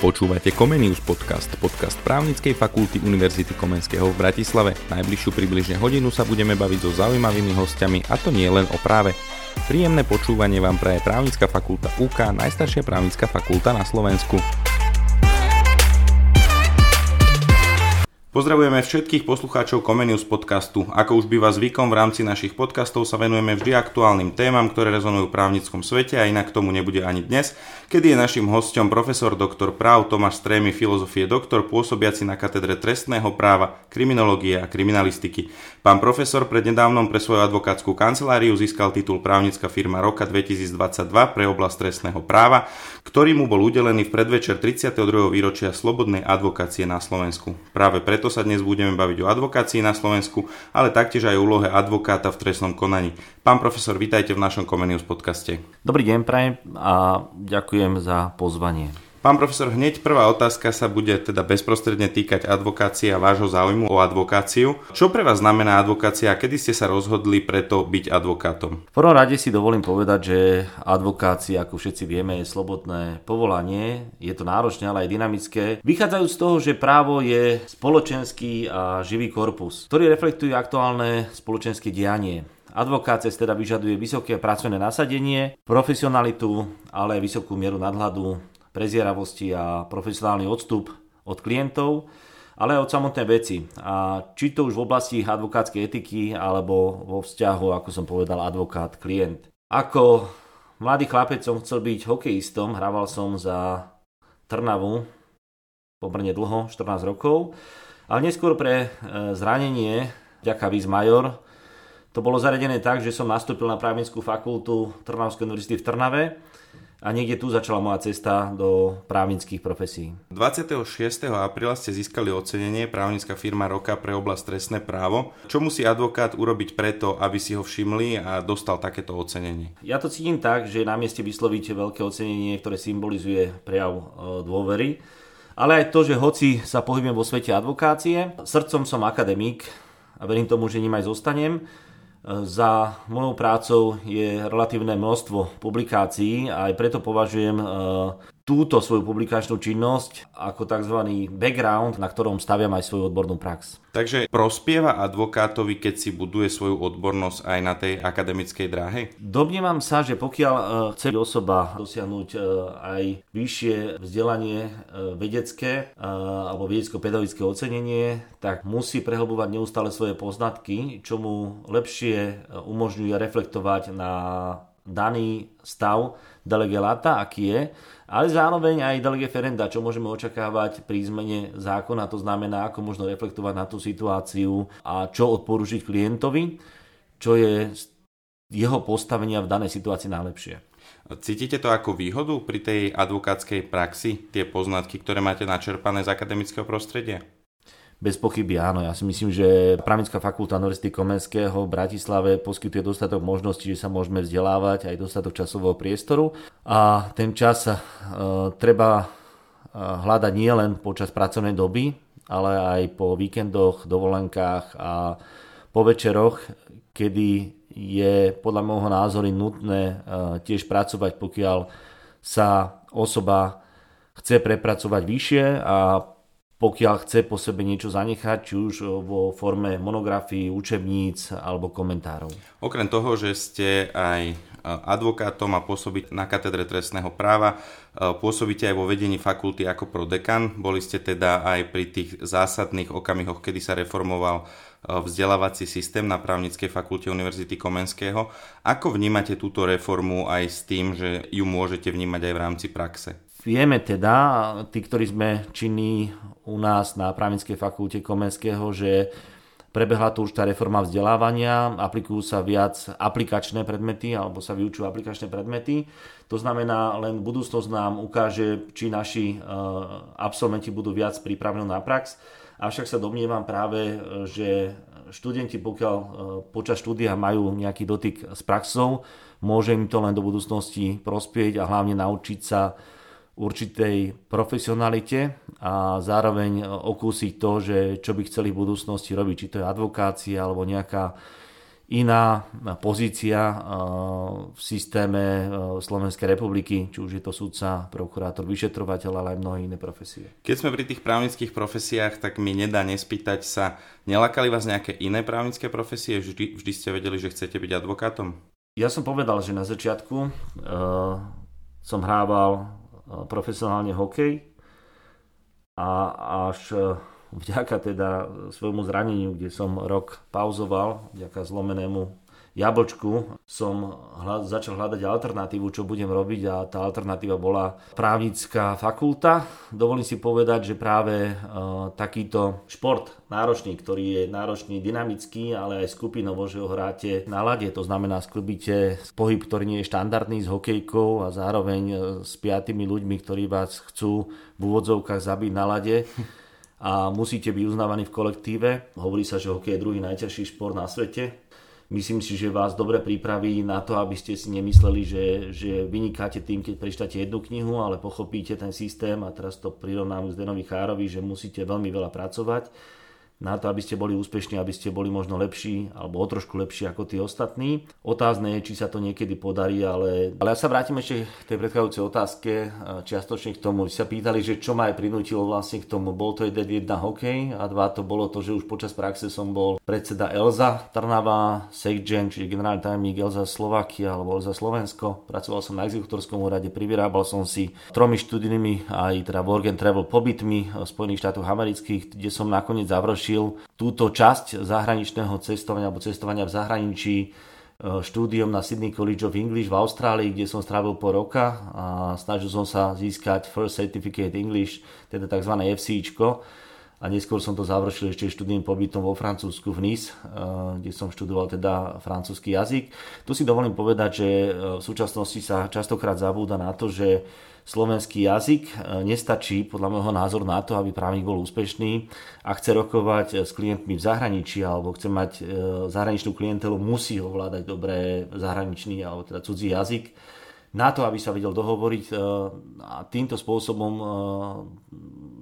Počúvate Comenius podcast, podcast právnickej fakulty Univerzity Komenského v Bratislave. Najbližšiu približne hodinu sa budeme baviť so zaujímavými hostiami a to nie len o práve. Príjemné počúvanie vám praje právnická fakulta UK, najstaršia právnická fakulta na Slovensku. Pozdravujeme všetkých poslucháčov Comenius podcastu. Ako už býva zvykom, v rámci našich podcastov sa venujeme vždy aktuálnym témam, ktoré rezonujú v právnickom svete a inak tomu nebude ani dnes, kedy je našim hostom profesor doktor práv Tomáš Strémy, filozofie doktor, pôsobiaci na katedre trestného práva, kriminológie a kriminalistiky. Pán profesor prednedávnom pre svoju advokátsku kanceláriu získal titul právnická firma roka 2022 pre oblasť trestného práva, ktorý mu bol udelený v predvečer 32. výročia slobodnej advokácie na Slovensku. Práve preto sa dnes budeme baviť o advokácii na Slovensku, ale taktiež aj o úlohe advokáta v trestnom konaní. Pán profesor, vítajte v našom Comenius podcaste. Dobrý deň, prajem a ďakujem za pozvanie. Pán profesor, hneď prvá otázka sa bude teda bezprostredne týkať advokácie a vášho záujmu o advokáciu. Čo pre vás znamená advokácia a kedy ste sa rozhodli preto byť advokátom? V prvom rade si dovolím povedať, že advokácia, ako všetci vieme, je slobodné povolanie. Je to náročné, ale aj dynamické. Vychádzajú z toho, že právo je spoločenský a živý korpus, ktorý reflektuje aktuálne spoločenské dianie. Advokácia teda vyžaduje vysoké pracovné nasadenie, profesionalitu, ale aj vysokú mieru nadhľadu prezieravosti a profesionálny odstup od klientov, ale aj od samotnej veci. A či to už v oblasti advokátskej etiky alebo vo vzťahu, ako som povedal, advokát-klient. Ako mladý chlapec som chcel byť hokejistom, hrával som za Trnavu pomerne dlho, 14 rokov, ale neskôr pre e, zranenie, vďaka Viz Major, to bolo zaradené tak, že som nastúpil na právnickú fakultu Trnavskej univerzity v Trnave a niekde tu začala moja cesta do právnických profesí. 26. apríla ste získali ocenenie právnická firma roka pre oblasť trestné právo. Čo musí advokát urobiť preto, aby si ho všimli a dostal takéto ocenenie? Ja to cítim tak, že na mieste vysloviť veľké ocenenie, ktoré symbolizuje prejav e, dôvery, ale aj to, že hoci sa pohybujem vo svete advokácie, srdcom som akademík a verím tomu, že ním aj zostanem, za mojou prácou je relatívne množstvo publikácií a aj preto považujem e, túto svoju publikačnú činnosť ako tzv. background, na ktorom staviam aj svoju odbornú prax. Takže prospieva advokátovi, keď si buduje svoju odbornosť aj na tej akademickej dráhe? Domnievam sa, že pokiaľ e, chce osoba dosiahnuť e, aj vyššie vzdelanie e, vedecké alebo vedecko-pedagogické ocenenie, tak musí prehlbovať neustále svoje poznatky, čo mu lepšie umožňuje reflektovať na daný stav delegeláta, aký je, ale zároveň aj delege ferenda, čo môžeme očakávať pri zmene zákona, to znamená, ako možno reflektovať na tú situáciu a čo odporúčiť klientovi, čo je jeho postavenia v danej situácii najlepšie. Cítite to ako výhodu pri tej advokátskej praxi, tie poznatky, ktoré máte načerpané z akademického prostredia? Bez pochyby áno. Ja si myslím, že Právnická fakulta Univerzity Komenského v Bratislave poskytuje dostatok možností, že sa môžeme vzdelávať, aj dostatok časového priestoru. A ten čas uh, treba uh, hľadať nie len počas pracovnej doby, ale aj po víkendoch, dovolenkách a po večeroch, kedy je podľa môjho názoru nutné uh, tiež pracovať, pokiaľ sa osoba chce prepracovať vyššie a pokiaľ chce po sebe niečo zanechať, či už vo forme monografií, učebníc alebo komentárov. Okrem toho, že ste aj advokátom a pôsobiť na katedre trestného práva, pôsobíte aj vo vedení fakulty ako prodekan. Boli ste teda aj pri tých zásadných okamihoch, kedy sa reformoval vzdelávací systém na právnickej fakulte Univerzity Komenského. Ako vnímate túto reformu aj s tým, že ju môžete vnímať aj v rámci praxe? Vieme teda, tí, ktorí sme činní u nás na právnickej fakulte Komenského, že prebehla tu už tá reforma vzdelávania, aplikujú sa viac aplikačné predmety alebo sa vyučujú aplikačné predmety. To znamená, len budúcnosť nám ukáže, či naši e, absolventi budú viac pripravení na prax. Avšak sa domnievam práve, že študenti, pokiaľ e, počas štúdia majú nejaký dotyk s praxou, môže im to len do budúcnosti prospieť a hlavne naučiť sa určitej profesionalite a zároveň okúsiť to, že čo by chceli v budúcnosti robiť, či to je advokácia alebo nejaká iná pozícia v systéme Slovenskej republiky, či už je to sudca, prokurátor, vyšetrovateľ, ale aj mnohé iné profesie. Keď sme pri tých právnických profesiách, tak mi nedá nespýtať sa, nelakali vás nejaké iné právnické profesie? Vždy, vždy ste vedeli, že chcete byť advokátom? Ja som povedal, že na začiatku uh, som hrával profesionálne hokej. A až uh, vďaka teda svojmu zraneniu, kde som rok pauzoval, vďaka zlomenému jablčku som hľad, začal hľadať alternatívu, čo budem robiť a tá alternatíva bola právnická fakulta. Dovolím si povedať, že práve e, takýto šport náročný, ktorý je náročný dynamický, ale aj skupinovo, že ho hráte na lade, to znamená sklbíte pohyb, ktorý nie je štandardný s hokejkou a zároveň e, s piatými ľuďmi, ktorí vás chcú v úvodzovkách zabiť na lade a musíte byť uznávaní v kolektíve. Hovorí sa, že hokej je druhý najťažší šport na svete. Myslím si, že vás dobre pripraví na to, aby ste si nemysleli, že, že vynikáte tým, keď prečítate jednu knihu, ale pochopíte ten systém a teraz to prirovnám k Zdenovi Chárovi, že musíte veľmi veľa pracovať na to, aby ste boli úspešní, aby ste boli možno lepší alebo o trošku lepší ako tí ostatní. Otázne je, či sa to niekedy podarí, ale, ale ja sa vrátim ešte k tej predchádzajúcej otázke, čiastočne k tomu, že sa pýtali, že čo ma aj prinútilo vlastne k tomu. Bol to jeden jedna hokej a dva to bolo to, že už počas praxe som bol predseda Elza Trnava, Sejgen, čiže generálny tajomník Elza Slovakia alebo Elza Slovensko. Pracoval som na exekutorskom úrade, privyrábal som si tromi študijnými aj teda work and travel pobytmi v Spojených štátoch amerických, kde som nakoniec završil završil túto časť zahraničného cestovania alebo cestovania v zahraničí e, štúdiom na Sydney College of English v Austrálii, kde som strávil po roka a snažil som sa získať First Certificate English, teda tzv. FCIčko a neskôr som to završil ešte študijným pobytom vo Francúzsku v Nice, e, kde som študoval teda francúzsky jazyk. Tu si dovolím povedať, že e, v súčasnosti sa častokrát zabúda na to, že slovenský jazyk e, nestačí podľa môjho názoru na to, aby právnik bol úspešný a chce rokovať s klientmi v zahraničí alebo chce mať zahraničnú klientelu, musí ovládať dobre zahraničný alebo teda cudzí jazyk na to, aby sa vedel dohovoriť a týmto spôsobom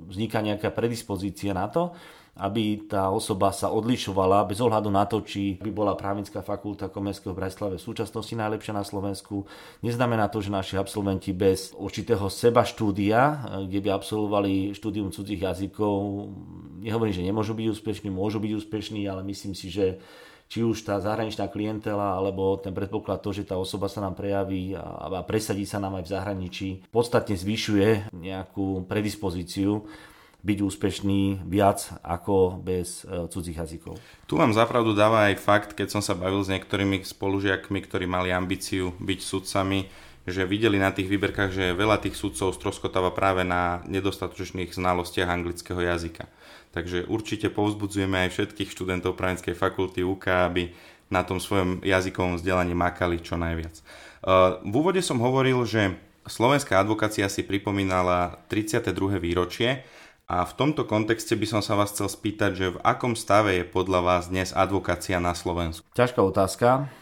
vzniká nejaká predispozícia na to, aby tá osoba sa odlišovala bez ohľadu na to, či by bola právnická fakulta Komenského v Bratislave v súčasnosti najlepšia na Slovensku. Neznamená to, že naši absolventi bez určitého seba štúdia, kde by absolvovali štúdium cudzích jazykov, nehovorím, že nemôžu byť úspešní, môžu byť úspešní, ale myslím si, že či už tá zahraničná klientela, alebo ten predpoklad to, že tá osoba sa nám prejaví a presadí sa nám aj v zahraničí, podstatne zvyšuje nejakú predispozíciu byť úspešný viac ako bez e, cudzích jazykov. Tu vám zapravdu dáva aj fakt, keď som sa bavil s niektorými spolužiakmi, ktorí mali ambíciu byť sudcami, že videli na tých výberkách, že veľa tých sudcov stroskotáva práve na nedostatočných znalostiach anglického jazyka. Takže určite povzbudzujeme aj všetkých študentov právnickej fakulty UK, aby na tom svojom jazykovom vzdelaní makali čo najviac. E, v úvode som hovoril, že slovenská advokácia si pripomínala 32. výročie a v tomto kontexte by som sa vás chcel spýtať, že v akom stave je podľa vás dnes advokácia na Slovensku? Ťažká otázka.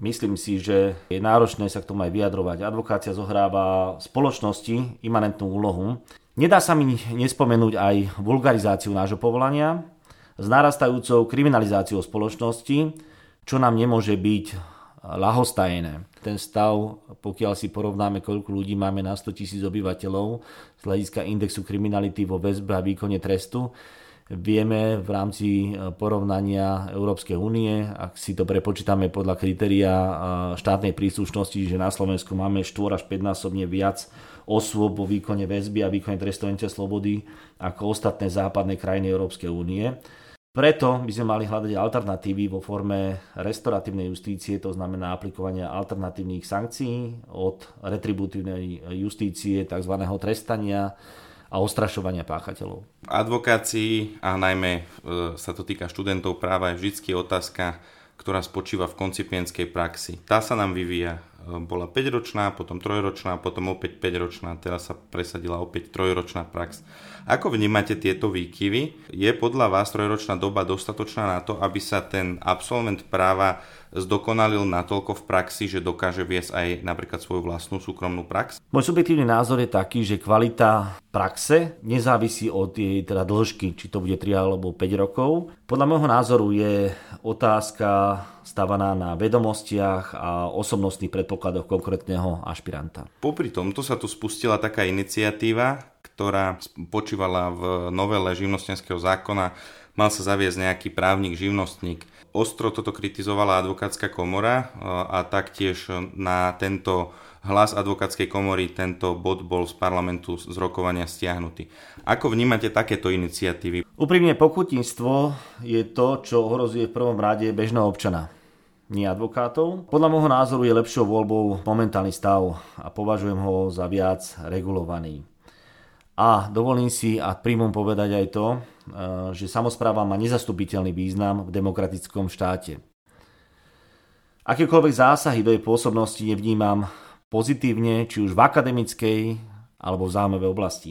Myslím si, že je náročné sa k tomu aj vyjadrovať. Advokácia zohráva spoločnosti imanentnú úlohu. Nedá sa mi nespomenúť aj vulgarizáciu nášho povolania s narastajúcou kriminalizáciou spoločnosti, čo nám nemôže byť lahostajné. Ten stav, pokiaľ si porovnáme, koľko ľudí máme na 100 tisíc obyvateľov z hľadiska indexu kriminality vo väzbe a výkone trestu, vieme v rámci e, porovnania Európskej únie, ak si to prepočítame podľa kritéria e, štátnej príslušnosti, že na Slovensku máme 4 až 5 násobne viac osôb vo výkone väzby a výkone trestovania slobody ako ostatné západné krajiny Európskej únie. Preto by sme mali hľadať alternatívy vo forme restoratívnej justície, to znamená aplikovania alternatívnych sankcií od retributívnej justície, tzv. trestania a ostrašovania páchateľov. V advokácii a najmä e, sa to týka študentov práva je vždy otázka, ktorá spočíva v koncipienskej praxi. Tá sa nám vyvíja bola 5-ročná, potom 3-ročná, potom opäť 5-ročná, teraz sa presadila opäť 3-ročná prax. Ako vnímate tieto výkyvy? Je podľa vás 3-ročná doba dostatočná na to, aby sa ten absolvent práva zdokonalil natoľko v praxi, že dokáže viesť aj napríklad svoju vlastnú súkromnú prax? Môj subjektívny názor je taký, že kvalita praxe nezávisí od jej teda dĺžky, či to bude 3 alebo 5 rokov. Podľa môjho názoru je otázka stavaná na vedomostiach a osobnostných predpokladoch konkrétneho ašpiranta. Popri tomto sa tu spustila taká iniciatíva, ktorá počívala v novele živnostenského zákona, mal sa zaviesť nejaký právnik, živnostník. Ostro toto kritizovala advokátska komora a taktiež na tento hlas advokátskej komory tento bod bol z parlamentu z rokovania stiahnutý. Ako vnímate takéto iniciatívy? Úprimne pokutinstvo je to, čo ohrozuje v prvom rade bežného občana nie advokátov. Podľa môjho názoru je lepšou voľbou momentálny stav a považujem ho za viac regulovaný. A dovolím si a príjmom povedať aj to, e, že samozpráva má nezastupiteľný význam v demokratickom štáte. Akékoľvek zásahy do jej pôsobnosti nevnímam pozitívne, či už v akademickej alebo v záujmovej oblasti.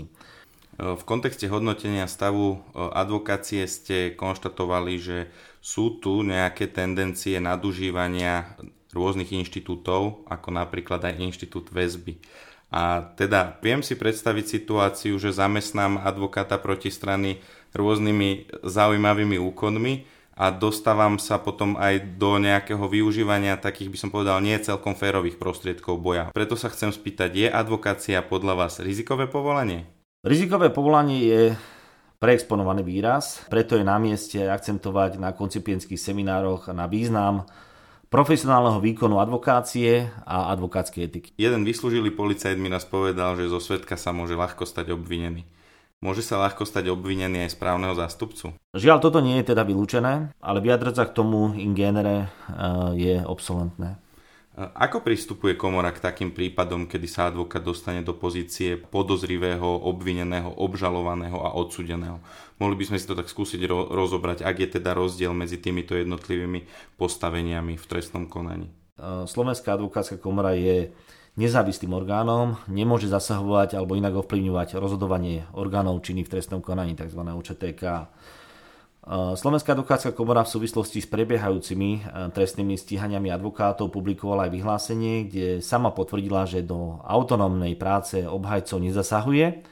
V kontexte hodnotenia stavu e, advokácie ste konštatovali, že sú tu nejaké tendencie nadužívania rôznych inštitútov, ako napríklad aj inštitút väzby. A teda viem si predstaviť situáciu, že zamestnám advokáta protistrany rôznymi zaujímavými úkonmi, a dostávam sa potom aj do nejakého využívania takých, by som povedal, nie celkom férových prostriedkov boja. Preto sa chcem spýtať, je advokácia podľa vás rizikové povolanie? Rizikové povolanie je preexponovaný výraz, preto je na mieste akcentovať na koncipienských seminároch na význam profesionálneho výkonu advokácie a advokátskej etiky. Jeden vyslúžilý policajt mi nás povedal, že zo svetka sa môže ľahko stať obvinený. Môže sa ľahko stať obvinený aj správneho zástupcu? Žiaľ, toto nie je teda vylúčené, ale vyjadrať sa k tomu in genere eh, je obsolentné. Ako pristupuje komora k takým prípadom, kedy sa advokát dostane do pozície podozrivého, obvineného, obžalovaného a odsudeného? Mohli by sme si to tak skúsiť ro- rozobrať, ak je teda rozdiel medzi týmito jednotlivými postaveniami v trestnom konaní. Eh, Slovenská advokátska komora je nezávislým orgánom, nemôže zasahovať alebo inak ovplyvňovať rozhodovanie orgánov činných v trestnom konaní, tzv. ČTK. Slovenská advokátska komora v súvislosti s prebiehajúcimi e, trestnými stíhaniami advokátov publikovala aj vyhlásenie, kde sama potvrdila, že do autonómnej práce obhajcov nezasahuje,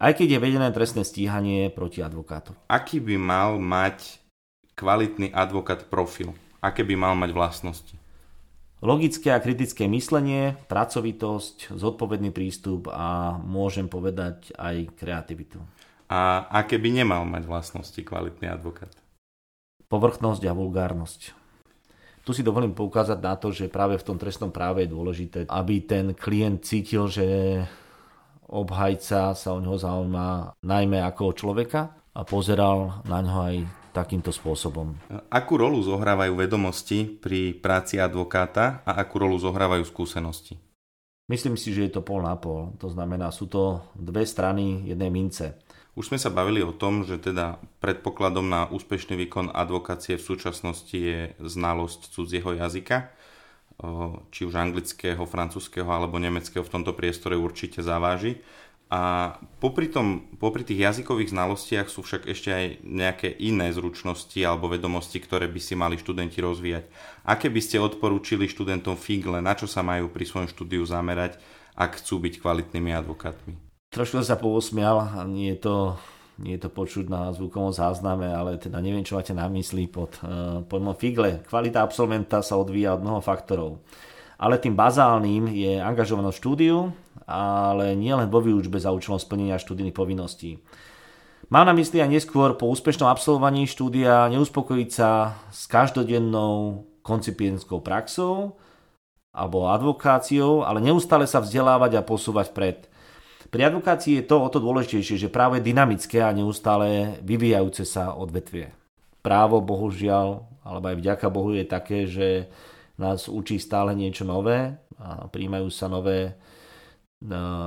aj keď je vedené trestné stíhanie proti advokátu. Aký by mal mať kvalitný advokát profil? Aké by mal mať vlastnosti? Logické a kritické myslenie, pracovitosť, zodpovedný prístup a môžem povedať aj kreativitu. A aké by nemal mať vlastnosti kvalitný advokát? Povrchnosť a vulgárnosť. Tu si dovolím poukázať na to, že práve v tom trestnom práve je dôležité, aby ten klient cítil, že obhajca sa o neho zaujíma najmä ako o človeka a pozeral na ňo aj takýmto spôsobom. Akú rolu zohrávajú vedomosti pri práci advokáta a akú rolu zohrávajú skúsenosti? Myslím si, že je to pol na pol. To znamená, sú to dve strany jednej mince. Už sme sa bavili o tom, že teda predpokladom na úspešný výkon advokácie v súčasnosti je znalosť cudzieho jazyka, či už anglického, francúzského alebo nemeckého v tomto priestore určite zaváži. A popri, tom, popri tých jazykových znalostiach sú však ešte aj nejaké iné zručnosti alebo vedomosti, ktoré by si mali študenti rozvíjať. Aké by ste odporúčili študentom FIGLE, na čo sa majú pri svojom štúdiu zamerať, ak chcú byť kvalitnými advokátmi? Trošku sa pousmial, nie je to, nie je to počuť na zvukovom zázname, ale teda neviem, čo máte na mysli pod uh, pojmom FIGLE. Kvalita absolventa sa odvíja od mnoho faktorov. Ale tým bazálnym je angažovanosť štúdiu, ale nielen vo výučbe za účelom splnenia študijných povinností. Mám na mysli aj neskôr po úspešnom absolvovaní štúdia neuspokojiť sa s každodennou koncipientskou praxou alebo advokáciou, ale neustále sa vzdelávať a posúvať vpred. Pri advokácii je to o to dôležitejšie, že práve dynamické a neustále vyvíjajúce sa odvetvie. Právo, bohužiaľ, alebo aj vďaka Bohu je také, že nás učí stále niečo nové a príjmajú sa nové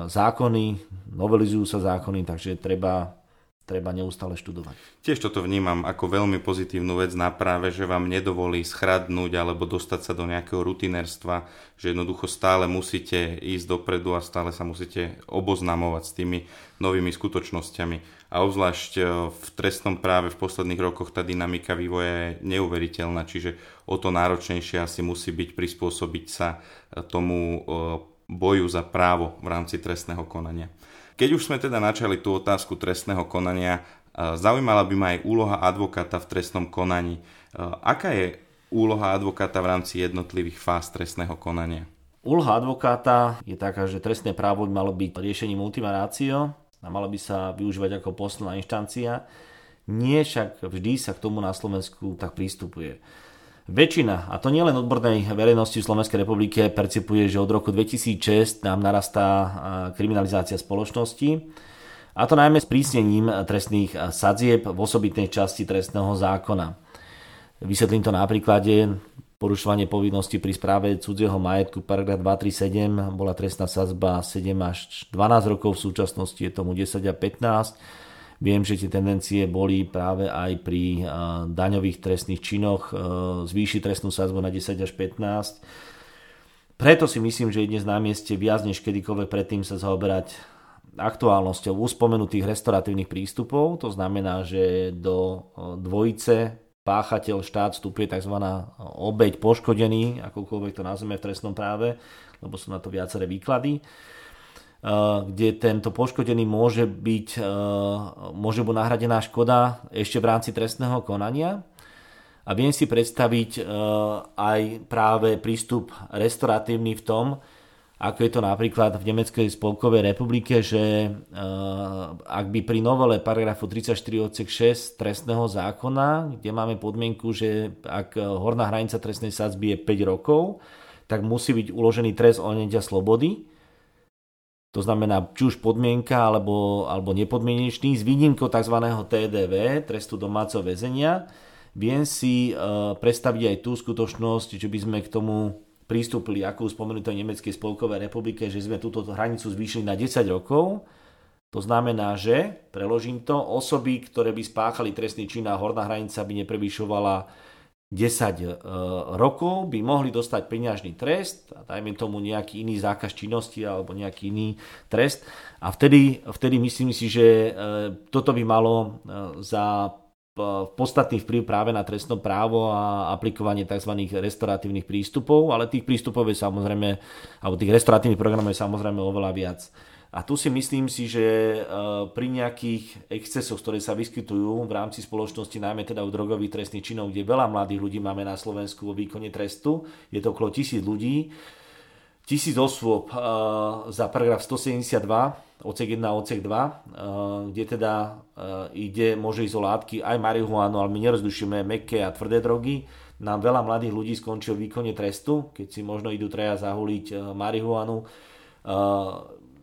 zákony, novelizujú sa zákony, takže treba, treba neustále študovať. Tiež toto vnímam ako veľmi pozitívnu vec na práve, že vám nedovolí schradnúť alebo dostať sa do nejakého rutinerstva, že jednoducho stále musíte ísť dopredu a stále sa musíte oboznamovať s tými novými skutočnosťami. A obzvlášť e, v trestnom práve v posledných rokoch tá dynamika vývoja je neuveriteľná, čiže o to náročnejšie asi musí byť prispôsobiť sa e, tomu e, boju za právo v rámci trestného konania. Keď už sme teda načali tú otázku trestného konania, zaujímala by ma aj úloha advokáta v trestnom konaní. Aká je úloha advokáta v rámci jednotlivých fáz trestného konania? Úloha advokáta je taká, že trestné právo by malo byť riešením ultima ratio a malo by sa využívať ako posledná inštancia. Nie však vždy sa k tomu na Slovensku tak prístupuje. Väčšina, a to nielen odbornej verejnosti v Slovenskej republike, percipuje, že od roku 2006 nám narastá kriminalizácia spoločnosti. A to najmä s prísnením trestných sadzieb v osobitnej časti trestného zákona. Vysvetlím to na príklade. Porušovanie povinnosti pri správe cudzieho majetku, paragraf 237, bola trestná sadzba 7 až 12 rokov, v súčasnosti je tomu 10 a 15 Viem, že tie tendencie boli práve aj pri daňových trestných činoch zvýšiť trestnú sázbu na 10 až 15. Preto si myslím, že je dnes na mieste viac než kedykoľvek predtým sa zaoberať aktuálnosťou uspomenutých restoratívnych prístupov. To znamená, že do dvojice páchateľ štát vstupuje tzv. obeď poškodený, akokoľvek to nazveme v trestnom práve, lebo sú na to viaceré výklady. Eh, kde tento poškodený môže byť, eh, môže byť nahradená škoda ešte v rámci trestného konania. A viem si predstaviť eh, aj práve prístup restoratívny v tom, ako je to napríklad v Nemeckej spolkovej republike, že ak by pri novele paragrafu 34 odsek 6 trestného zákona, kde máme podmienku, že ak horná hranica trestnej sadzby je 5 rokov, tak musí byť uložený trest odňatia slobody to znamená či už podmienka alebo, alebo nepodmienečný, s výnimkou tzv. TDV, trestu domáceho väzenia. Viem si uh, predstaviť aj tú skutočnosť, že by sme k tomu pristúpili, ako už spomenutej Nemeckej spolkovej republike, že sme túto hranicu zvýšili na 10 rokov. To znamená, že, preložím to, osoby, ktoré by spáchali trestný čin a horná hranica by neprevyšovala 10 e, rokov by mohli dostať peňažný trest a dajme tomu nejaký iný zákaz činnosti alebo nejaký iný trest a vtedy, vtedy myslím si, že e, toto by malo e, za podstatný vplyv práve na trestné právo a aplikovanie tzv. restoratívnych prístupov, ale tých prístupov je samozrejme, alebo tých restoratívnych programov je samozrejme oveľa viac. A tu si myslím si, že e, pri nejakých excesoch, ktoré sa vyskytujú v rámci spoločnosti, najmä teda u drogových trestných činov, kde veľa mladých ľudí máme na Slovensku vo výkone trestu, je to okolo tisíc ľudí, tisíc osôb e, za paragraf 172, odsek 1 a odsek 2, e, kde teda ide, môže ísť o látky aj marihuánu, ale my nerozlišujeme meké a tvrdé drogy. Nám veľa mladých ľudí skončil výkone trestu, keď si možno idú treja zahuliť marihuánu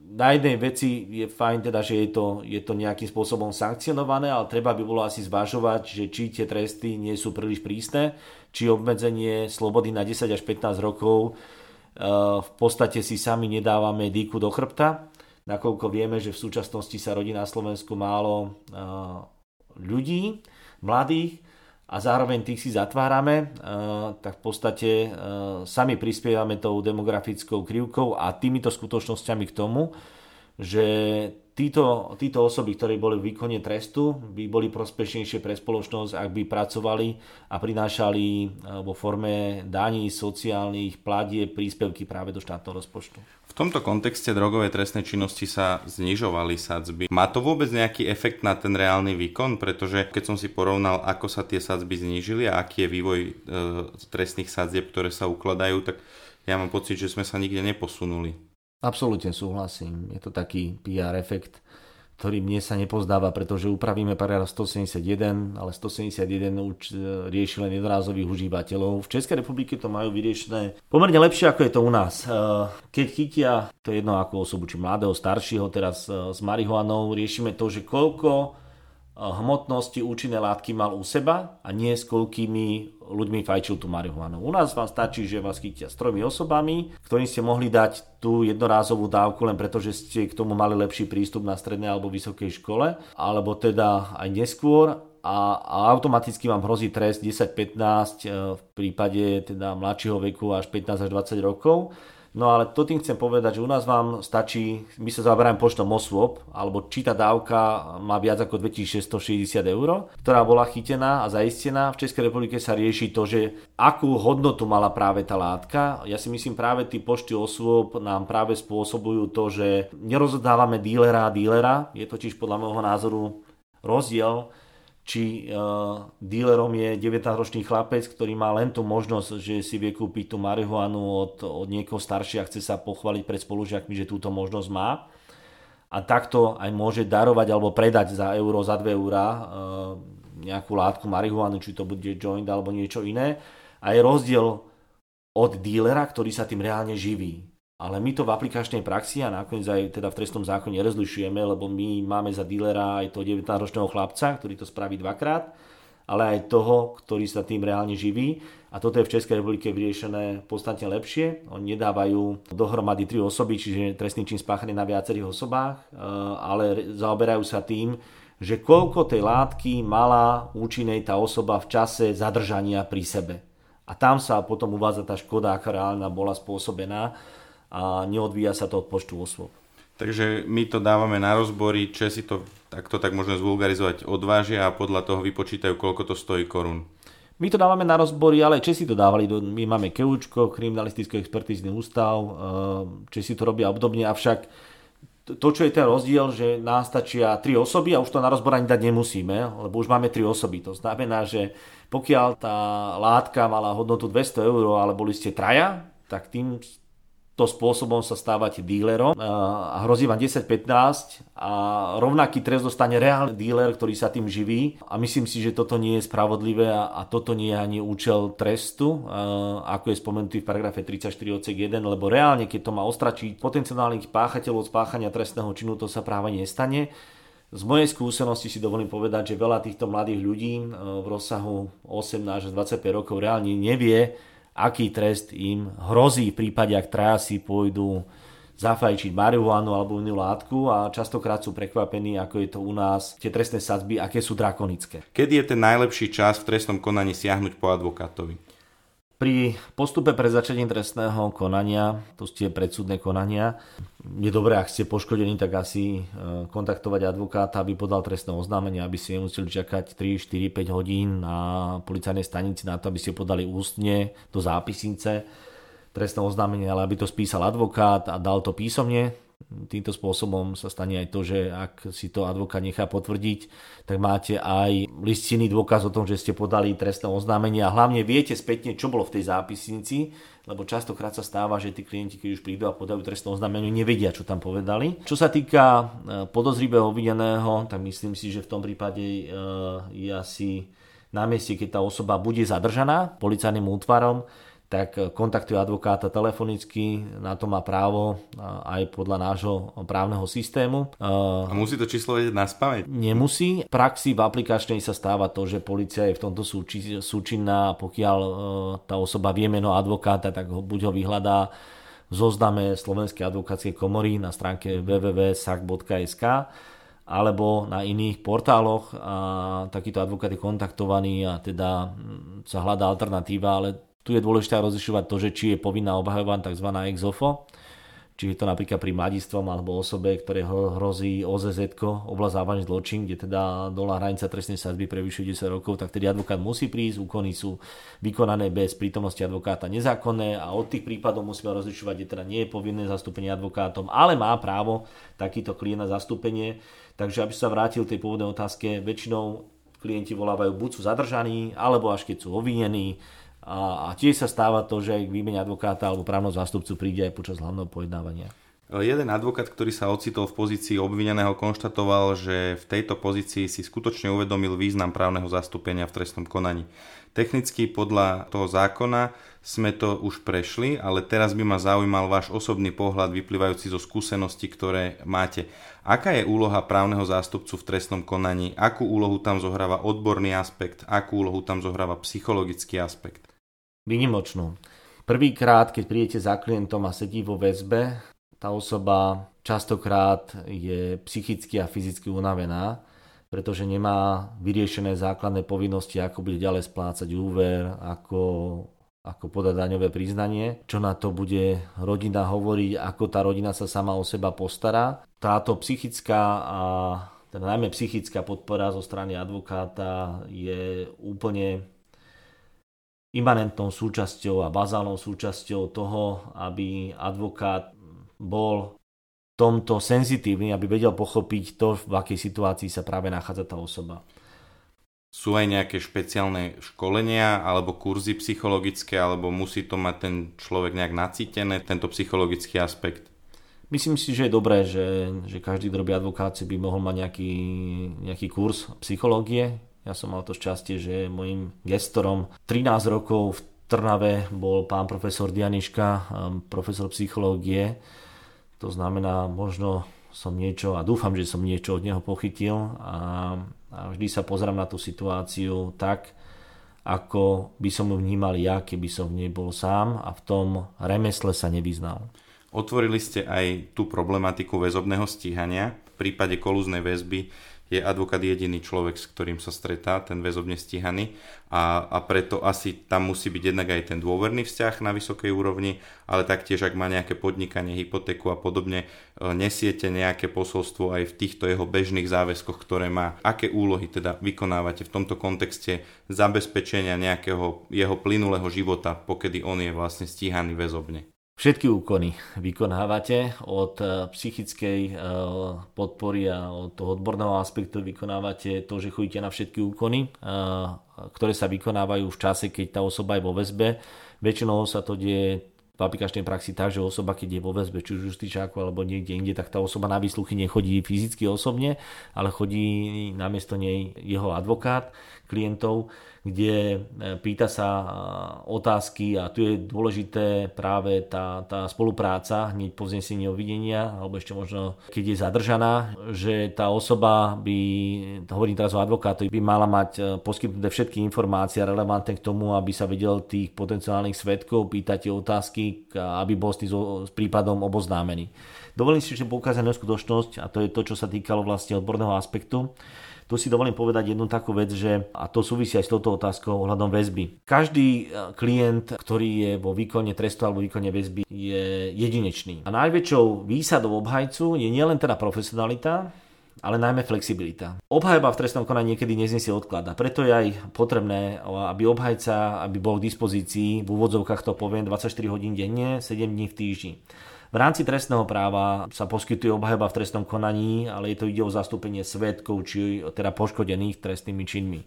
na jednej veci je fajn teda, že je to, je to nejakým spôsobom sankcionované, ale treba by bolo asi zvažovať, že či tie tresty nie sú príliš prísne, či obmedzenie slobody na 10 až 15 rokov e, v podstate si sami nedávame dýku do chrbta, nakoľko vieme, že v súčasnosti sa rodí na Slovensku málo e, ľudí, mladých, a zároveň tých si zatvárame, e, tak v podstate e, sami prispievame tou demografickou krivkou a týmito skutočnosťami k tomu, že títo, títo osoby, ktoré boli v výkone trestu, by boli prospešnejšie pre spoločnosť, ak by pracovali a prinášali eh, vo forme daní, sociálnych, pladie, príspevky práve do štátneho rozpočtu. V tomto kontexte drogovej trestnej činnosti sa znižovali sadzby. Má to vôbec nejaký efekt na ten reálny výkon? Pretože keď som si porovnal, ako sa tie sadzby znížili a aký je vývoj e, trestných sadzieb, ktoré sa ukladajú, tak ja mám pocit, že sme sa nikde neposunuli. Absolútne súhlasím. Je to taký PR efekt, ktorý mne sa nepozdáva, pretože upravíme paragraf 171, ale 171 už e, rieši len jednorázových užívateľov. V Českej republike to majú vyriešené pomerne lepšie, ako je to u nás. E, keď chytia, to je jedno ako osobu, či mladého, staršieho, teraz e, s marihuanou, riešime to, že koľko hmotnosti účinné látky mal u seba a nie s koľkými ľuďmi fajčil tú marihuanu. U nás vám stačí, že vás chytia s tromi osobami, ktorým ste mohli dať tú jednorázovú dávku len preto, že ste k tomu mali lepší prístup na strednej alebo vysokej škole, alebo teda aj neskôr a, a automaticky vám hrozí trest 10-15 e, v prípade teda mladšieho veku až 15 až 20 rokov No ale to tým chcem povedať, že u nás vám stačí, my sa zaberáme počtom osôb, alebo či tá dávka má viac ako 2660 eur, ktorá bola chytená a zaistená. V Českej republike sa rieši to, že akú hodnotu mala práve tá látka. Ja si myslím práve tí počty osôb nám práve spôsobujú to, že nerozdávame dílera a dílera. Je totiž podľa môjho názoru rozdiel či uh, dílerom je 19-ročný chlapec, ktorý má len tú možnosť, že si vie kúpiť tú marihuanu od, od niekoho staršia a chce sa pochváliť pred spolužiakmi, že túto možnosť má. A takto aj môže darovať alebo predať za euro, za 2 eurá uh, nejakú látku marihuanu, či to bude joint alebo niečo iné. A je rozdiel od dílera, ktorý sa tým reálne živí. Ale my to v aplikačnej praxi a nakoniec aj teda v trestnom zákone rozlišujeme, lebo my máme za dílera aj toho 19-ročného chlapca, ktorý to spraví dvakrát, ale aj toho, ktorý sa tým reálne živí. A toto je v Českej republike vyriešené podstatne lepšie. Oni nedávajú dohromady tri osoby, čiže trestný čin spáchaný na viacerých osobách, eh, ale zaoberajú sa tým, že koľko tej látky mala účinnej tá osoba v čase zadržania pri sebe. A tam sa potom uvádza tá škoda, aká reálna bola spôsobená a neodvíja sa to od počtu osôb. Takže my to dávame na rozbory, si to takto tak možno zvulgarizovať odvážia a podľa toho vypočítajú, koľko to stojí korún. My to dávame na rozbory, ale Česi to dávali, my máme Keučko, kriminalistický expertízny ústav, eh, Česi to robia obdobne, avšak to, čo je ten rozdiel, že nás stačia tri osoby a už to na rozbor ani dať nemusíme, lebo už máme tri osoby. To znamená, že pokiaľ tá látka mala hodnotu 200 eur, ale boli ste traja, tak tým to spôsobom sa stávate dílerom a hrozí vám 10-15 a rovnaký trest dostane reálny díler, ktorý sa tým živí a myslím si, že toto nie je spravodlivé a, toto nie je ani účel trestu, ako je spomenutý v paragrafe 34 odsek 1, lebo reálne, keď to má ostračiť potenciálnych páchateľov od spáchania trestného činu, to sa práve nestane. Z mojej skúsenosti si dovolím povedať, že veľa týchto mladých ľudí v rozsahu 18 až 25 rokov reálne nevie, aký trest im hrozí v prípade, ak traja si pôjdu zafajčiť marihuanu alebo inú látku a častokrát sú prekvapení, ako je to u nás, tie trestné sadzby, aké sú drakonické. Kedy je ten najlepší čas v trestnom konaní siahnuť po advokátovi? Pri postupe pred začatím trestného konania, to ste predsudné konania, je dobré, ak ste poškodení, tak asi e, kontaktovať advokáta, aby podal trestné oznámenie, aby ste nemuseli čakať 3, 4, 5 hodín na policajnej stanici na to, aby ste podali ústne do zápisnice trestné oznámenie, ale aby to spísal advokát a dal to písomne Týmto spôsobom sa stane aj to, že ak si to advokát nechá potvrdiť, tak máte aj listinný dôkaz o tom, že ste podali trestné oznámenie a hlavne viete spätne, čo bolo v tej zápisnici, lebo častokrát sa stáva, že tí klienti, keď už prídu a podajú trestné oznámenie, nevedia, čo tam povedali. Čo sa týka e, podozrivého obvineného, tak myslím si, že v tom prípade e, je asi na mieste, keď tá osoba bude zadržaná policajným útvarom, tak kontaktuje advokáta telefonicky, na to má právo aj podľa nášho právneho systému. A musí to číslo vedieť na spameť? Nemusí. V praxi v aplikačnej sa stáva to, že policia je v tomto súči, súčinná, pokiaľ e, tá osoba vie meno advokáta, tak ho, buď ho vyhľadá v zozname Slovenskej advokátskej komory na stránke www.sac.sk alebo na iných portáloch a takýto advokát je kontaktovaný a teda sa hľadá alternatíva, ale tu je dôležité rozlišovať to, že či je povinná obhajová tzv. ex ofo, či je to napríklad pri mladistvom alebo osobe, ktoré hrozí OZZ, oblasť závažný zločin, kde teda dolá hranica trestnej sadzby prevyšuje 10 rokov, tak tedy advokát musí prísť, úkony sú vykonané bez prítomnosti advokáta nezákonné a od tých prípadov musíme rozlišovať, kde teda nie je povinné zastúpenie advokátom, ale má právo takýto klient na zastúpenie. Takže aby sa vrátil tej pôvodnej otázke, väčšinou klienti volávajú buď sú zadržaní, alebo až keď sú obvinení, a, a tiež sa stáva to, že k výmene advokáta alebo právneho zástupcu príde aj počas hlavného pojednávania. Jeden advokát, ktorý sa ocitol v pozícii obvineného, konštatoval, že v tejto pozícii si skutočne uvedomil význam právneho zastúpenia v trestnom konaní. Technicky podľa toho zákona sme to už prešli, ale teraz by ma zaujímal váš osobný pohľad vyplývajúci zo skúseností, ktoré máte. Aká je úloha právneho zástupcu v trestnom konaní? Akú úlohu tam zohráva odborný aspekt? Akú úlohu tam zohráva psychologický aspekt? Vynimočnú. Prvýkrát, keď prídete za klientom a sedí vo väzbe, tá osoba častokrát je psychicky a fyzicky unavená, pretože nemá vyriešené základné povinnosti, ako bude ďalej splácať úver, ako, ako podať daňové priznanie, čo na to bude rodina hovoriť, ako tá rodina sa sama o seba postará. Táto psychická a teda najmä psychická podpora zo strany advokáta je úplne imanentnou súčasťou a bazálnou súčasťou toho, aby advokát bol tomto senzitívny, aby vedel pochopiť to, v akej situácii sa práve nachádza tá osoba. Sú aj nejaké špeciálne školenia alebo kurzy psychologické, alebo musí to mať ten človek nejak nacítené, tento psychologický aspekt? Myslím si, že je dobré, že, že každý, kto robí advokáciu, by mohol mať nejaký, nejaký kurz psychológie. Ja som mal to šťastie, že môjim gestorom 13 rokov v Trnave bol pán profesor Dianiška, um, profesor psychológie. To znamená, možno som niečo, a dúfam, že som niečo od neho pochytil a, a vždy sa pozerám na tú situáciu tak, ako by som ju vnímal ja, keby som v nej bol sám a v tom remesle sa nevyznal. Otvorili ste aj tú problematiku väzobného stíhania. V prípade kolúznej väzby je advokát jediný človek, s ktorým sa stretá, ten väzobne stíhaný a, a preto asi tam musí byť jednak aj ten dôverný vzťah na vysokej úrovni, ale taktiež ak má nejaké podnikanie, hypotéku a podobne, e, nesiete nejaké posolstvo aj v týchto jeho bežných záväzkoch, ktoré má. Aké úlohy teda vykonávate v tomto kontexte zabezpečenia nejakého jeho plynulého života, pokedy on je vlastne stíhaný väzobne? Všetky úkony vykonávate od eh, psychickej eh, podpory a od toho odborného aspektu vykonávate to, že chodíte na všetky úkony, eh, ktoré sa vykonávajú v čase, keď tá osoba je vo väzbe. Väčšinou sa to deje v aplikačnej praxi tak, že osoba, keď je vo väzbe, či už justičáku alebo niekde inde, tak tá osoba na výsluchy nechodí fyzicky osobne, ale chodí namiesto nej jeho advokát klientov kde e, pýta sa e, otázky a tu je dôležité práve tá, tá spolupráca hneď po vznesení obvidenia, alebo ešte možno keď je zadržaná, že tá osoba by, hovorím teraz o advokátovi, by mala mať e, poskytnuté všetky informácie relevantné k tomu, aby sa vedel tých potenciálnych svetkov pýtať otázky, aby bol s tým s prípadom oboznámený. Dovolím si, že poukázať na skutočnosť, a to je to, čo sa týkalo vlastne odborného aspektu, tu si dovolím povedať jednu takú vec, že, a to súvisí aj s touto otázkou ohľadom väzby. Každý e, klient, ktorý je vo výkone trestu alebo výkone väzby, je jedinečný. A najväčšou výsadou obhajcu je nielen teda profesionalita, ale najmä flexibilita. Obhajba v trestnom konaní niekedy neznesie odklad a preto je aj potrebné, aby obhajca aby bol k dispozícii, v úvodzovkách to poviem, 24 hodín denne, 7 dní v týždni. V rámci trestného práva sa poskytuje obhajba v trestnom konaní, ale je to ide o zastúpenie svetkov, či teda poškodených trestnými činmi.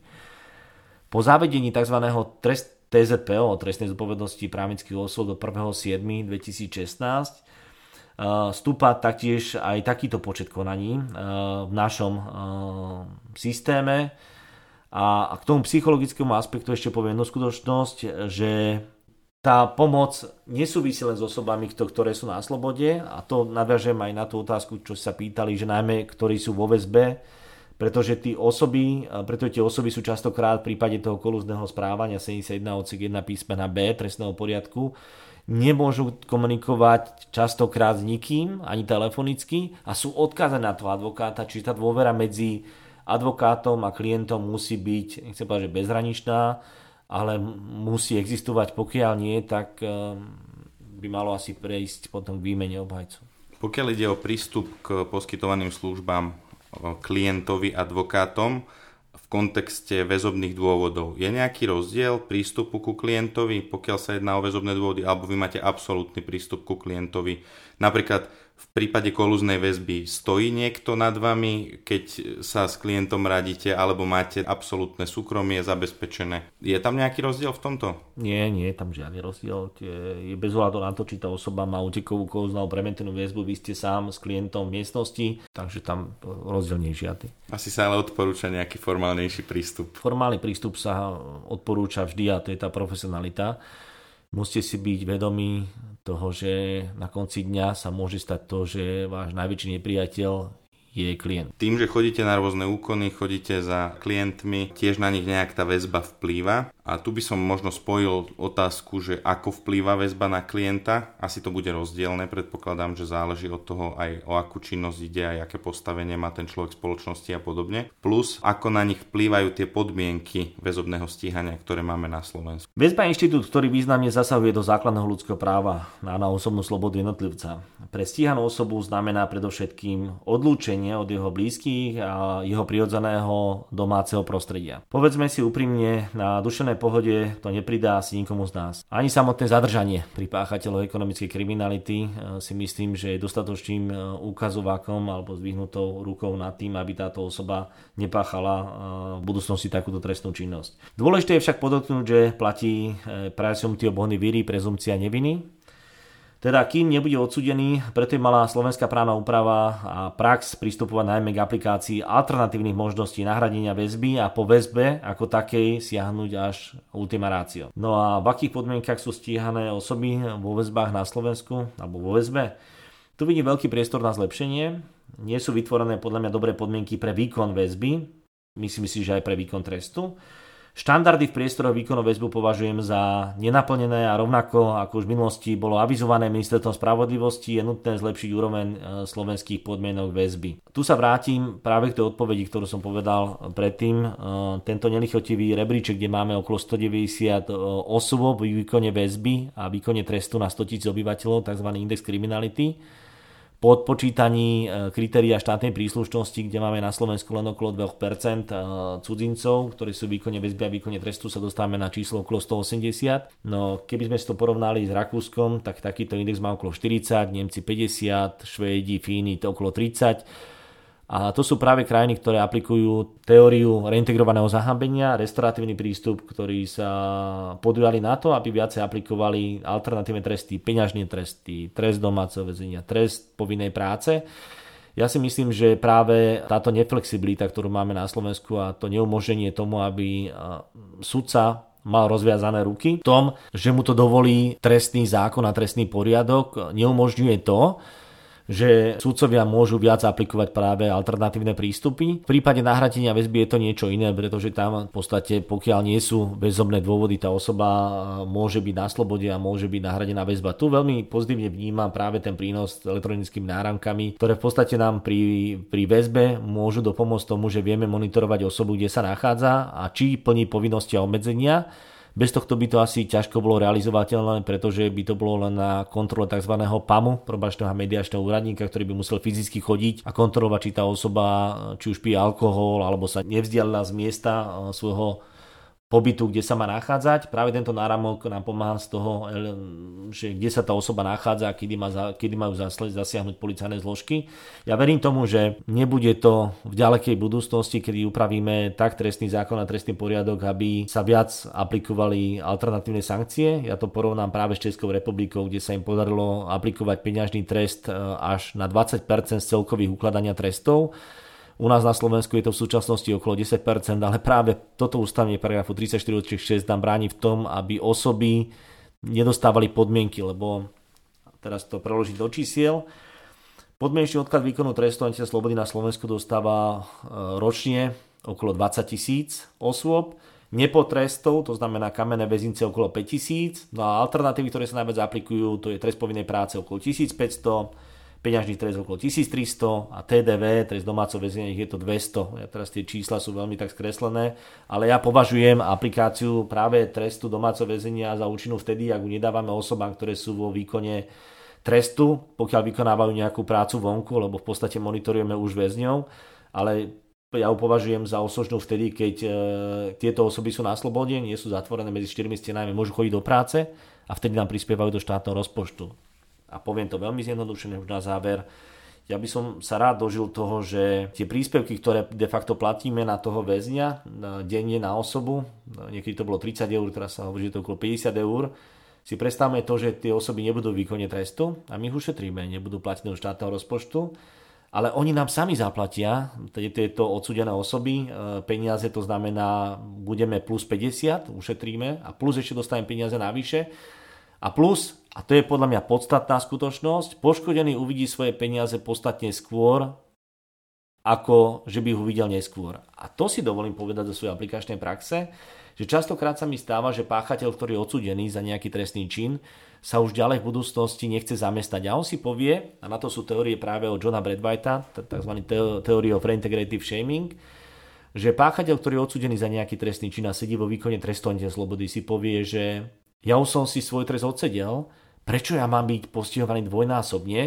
Po zavedení tzv. trest, TZPO, trestnej zodpovednosti právnických osôb do 1.7.2016, stúpa taktiež aj takýto počet konaní v našom systéme. A k tomu psychologickému aspektu ešte poviem jednu skutočnosť, že tá pomoc nesúvisí len s osobami, ktoré sú na slobode a to nadviažem aj na tú otázku, čo sa pýtali, že najmä, ktorí sú vo väzbe, pretože tí osoby, preto tie osoby sú častokrát v prípade toho kolúzneho správania 71 odsek 1 písmena B trestného poriadku, nemôžu komunikovať častokrát s nikým, ani telefonicky a sú odkázané na toho advokáta, čiže tá dôvera medzi advokátom a klientom musí byť, nechcem povedať, že bezhraničná, ale musí existovať. Pokiaľ nie, tak ehm, by malo asi prejsť potom k výmene obhajcov. Pokiaľ ide o prístup k poskytovaným službám klientovi, advokátom, v kontexte väzobných dôvodov. Je nejaký rozdiel prístupu ku klientovi, pokiaľ sa jedná o väzobné dôvody, alebo vy máte absolútny prístup ku klientovi? Napríklad v prípade kolúznej väzby stojí niekto nad vami, keď sa s klientom radíte, alebo máte absolútne súkromie zabezpečené. Je tam nejaký rozdiel v tomto? Nie, nie je tam žiadny rozdiel. Je bez ohľadu na to, či tá osoba má utekovú kolúznu alebo preventívnu väzbu, vy ste sám s klientom v miestnosti, takže tam rozdiel nie je žiadny. Asi sa ale odporúča nejaký formálnejší prístup. Formálny prístup sa odporúča vždy a to je tá profesionalita musíte si byť vedomí toho, že na konci dňa sa môže stať to, že váš najväčší nepriateľ je klient. Tým, že chodíte na rôzne úkony, chodíte za klientmi, tiež na nich nejak tá väzba vplýva. A tu by som možno spojil otázku, že ako vplýva väzba na klienta. Asi to bude rozdielne, predpokladám, že záleží od toho aj o akú činnosť ide, aj aké postavenie má ten človek v spoločnosti a podobne. Plus, ako na nich vplývajú tie podmienky väzobného stíhania, ktoré máme na Slovensku. Väzba je inštitút, ktorý významne zasahuje do základného ľudského práva na, na osobnú slobodu jednotlivca. Pre stíhanú osobu znamená predovšetkým odlúčenie odlúčenie od jeho blízkych a jeho prirodzeného domáceho prostredia. Povedzme si úprimne, na dušenej pohode to nepridá asi nikomu z nás. Ani samotné zadržanie pri páchateľov ekonomickej kriminality e, si myslím, že je dostatočným e, ukazovákom alebo zdvihnutou rukou nad tým, aby táto osoba nepáchala e, v budúcnosti takúto trestnú činnosť. Dôležité je však podotknúť, že platí presumptio boni viri, prezumcia neviny, teda kým nebude odsudený, preto je malá slovenská právna úprava a prax pristupovať najmä k aplikácii alternatívnych možností nahradenia väzby a po väzbe ako takej siahnuť až ultima ratio. No a v akých podmienkach sú stíhané osoby vo väzbách na Slovensku alebo vo väzbe? Tu vidím veľký priestor na zlepšenie. Nie sú vytvorené podľa mňa dobré podmienky pre výkon väzby, myslím si, že aj pre výkon trestu. Štandardy v priestoroch výkonu väzbu považujem za nenaplnené a rovnako ako už v minulosti bolo avizované ministerstvom spravodlivosti je nutné zlepšiť úroveň e, slovenských podmienok väzby. Tu sa vrátim práve k tej odpovedi, ktorú som povedal predtým. E, tento nelichotivý rebríček, kde máme okolo 190 e, osôb v výkone väzby a výkone trestu na 100 000 obyvateľov, tzv. index kriminality po odpočítaní e, kritéria štátnej príslušnosti, kde máme na Slovensku len okolo 2% e, cudzincov, ktorí sú výkone väzby a výkone trestu, sa dostávame na číslo okolo 180. No keby sme si to porovnali s Rakúskom, tak takýto index má okolo 40, Nemci 50, Švédi, Fíni to okolo 30 a to sú práve krajiny, ktoré aplikujú teóriu reintegrovaného zahambenia, restoratívny prístup, ktorý sa podujali na to, aby viacej aplikovali alternatívne tresty, peňažné tresty, trest domáceho väzenia, trest povinnej práce. Ja si myslím, že práve táto neflexibilita, ktorú máme na Slovensku a to neumožnenie tomu, aby sudca mal rozviazané ruky v tom, že mu to dovolí trestný zákon a trestný poriadok, neumožňuje to, že súdcovia môžu viac aplikovať práve alternatívne prístupy. V prípade nahradenia väzby je to niečo iné, pretože tam v podstate, pokiaľ nie sú väzobné dôvody, tá osoba môže byť na slobode a môže byť nahradená väzba. Tu veľmi pozitívne vnímam práve ten prínos s elektronickými náramkami, ktoré v podstate nám pri, pri väzbe môžu dopomôcť tomu, že vieme monitorovať osobu, kde sa nachádza a či plní povinnosti a obmedzenia bez tohto by to asi ťažko bolo realizovateľné, pretože by to bolo len na kontrole tzv. PAMu, probačného mediačného úradníka, ktorý by musel fyzicky chodiť a kontrolovať, či tá osoba či už pije alkohol alebo sa nevzdialila z miesta eh, svojho pobytu, kde sa má nachádzať. Práve tento náramok nám pomáha z toho, že kde sa tá osoba nachádza a kedy, má, kedy majú zasiahnuť policajné zložky. Ja verím tomu, že nebude to v ďalekej budúcnosti, kedy upravíme tak trestný zákon a trestný poriadok, aby sa viac aplikovali alternatívne sankcie. Ja to porovnám práve s Českou republikou, kde sa im podarilo aplikovať peňažný trest e, až na 20% z celkových ukladania trestov u nás na Slovensku je to v súčasnosti okolo 10%, ale práve toto ústavne paragrafu 34 6 nám bráni v tom, aby osoby nedostávali podmienky, lebo teraz to preložiť do čísiel. Podmienečný odklad výkonu trestu a slobody na Slovensku dostáva e, ročne okolo 20 tisíc osôb, nepotrestov, to znamená kamenné väzince okolo 5 tisíc, no a alternatívy, ktoré sa najviac aplikujú, to je trest povinnej práce okolo 1500, peňažný trest okolo 1300 a TDV, trest domáceho väzenia, je to 200. Ja teraz tie čísla sú veľmi tak skreslené, ale ja považujem aplikáciu práve trestu domáceho väzenia za účinnú vtedy, ak ju nedávame osobám, ktoré sú vo výkone trestu, pokiaľ vykonávajú nejakú prácu vonku, lebo v podstate monitorujeme už väzňov, ale ja ju považujem za osožnú vtedy, keď e, tieto osoby sú na slobode, nie sú zatvorené medzi štyrmi stenami, môžu chodiť do práce a vtedy nám prispievajú do štátneho rozpočtu a poviem to veľmi zjednodušene už na záver, ja by som sa rád dožil toho, že tie príspevky, ktoré de facto platíme na toho väzňa denne na osobu, niekedy to bolo 30 eur, teraz sa hovorí, že to okolo 50 eur, si predstavme to, že tie osoby nebudú v trestu a my ich ušetríme, nebudú platiť do štátneho rozpočtu, ale oni nám sami zaplatia, tieto odsudené osoby, e, peniaze, to znamená, budeme plus 50, ušetríme a plus ešte dostaneme peniaze navyše a plus, a to je podľa mňa podstatná skutočnosť, poškodený uvidí svoje peniaze podstatne skôr, ako že by ho videl neskôr. A to si dovolím povedať zo svojej aplikačnej praxe, že častokrát sa mi stáva, že páchateľ, ktorý je odsudený za nejaký trestný čin, sa už ďalej v budúcnosti nechce zamestnať. A on si povie, a na to sú teórie práve od Johna Bradwhita, tzv. teórie of reintegrative shaming, že páchateľ, ktorý je odsudený za nejaký trestný čin a sedí vo výkone trestu slobody, si povie, že ja už som si svoj trest odsedel, prečo ja mám byť postihovaný dvojnásobne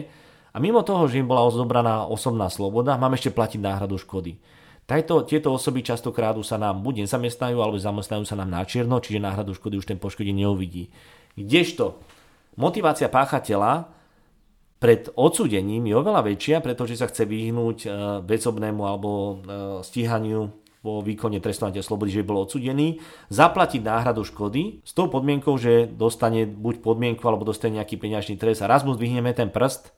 a mimo toho, že im bola ozobraná osobná sloboda, mám ešte platiť náhradu škody. Tajto, tieto osoby častokrát sa nám buď nezamestnajú, alebo zamestnajú sa nám na čierno, čiže náhradu škody už ten poškodený neuvidí. Kdežto motivácia páchateľa pred odsúdením je oveľa väčšia, pretože sa chce vyhnúť e, vecobnému alebo e, stíhaniu vo výkone trestu slobody, že bol odsudený, zaplatiť náhradu škody s tou podmienkou, že dostane buď podmienku alebo dostane nejaký peňažný trest a raz mu zdvihneme ten prst,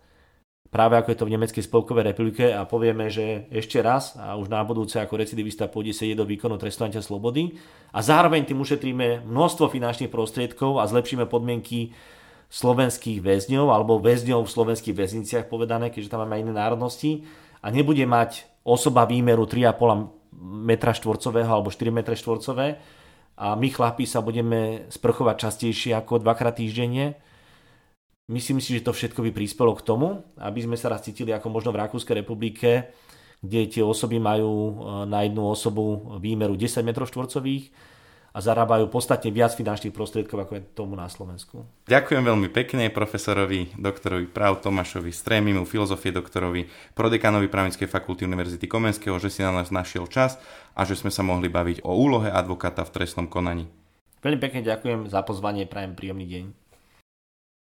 práve ako je to v Nemeckej spolkovej republike a povieme, že ešte raz a už na budúce ako recidivista pôjde sedieť do výkonu trestu slobody. A zároveň tým ušetríme množstvo finančných prostriedkov a zlepšíme podmienky slovenských väzňov alebo väzňov v slovenských väzniciach povedané, keďže tam máme iné národnosti. A nebude mať osoba výmeru 3,5 metra štvorcového alebo 4 metre štvorcové a my chlapi sa budeme sprchovať častejšie ako dvakrát týždenne. Myslím si, že to všetko by prispelo k tomu, aby sme sa raz cítili ako možno v Rakúskej republike, kde tie osoby majú e, na jednu osobu výmeru 10 m štvorcových a zarábajú podstatne viac finančných prostriedkov, ako je tomu na Slovensku. Ďakujem veľmi pekne profesorovi, doktorovi práv Tomášovi Strémimu, filozofie doktorovi, prodekanovi právnickej fakulty Univerzity Komenského, že si na nás našiel čas a že sme sa mohli baviť o úlohe advokáta v trestnom konaní. Veľmi pekne ďakujem za pozvanie, prajem príjemný deň.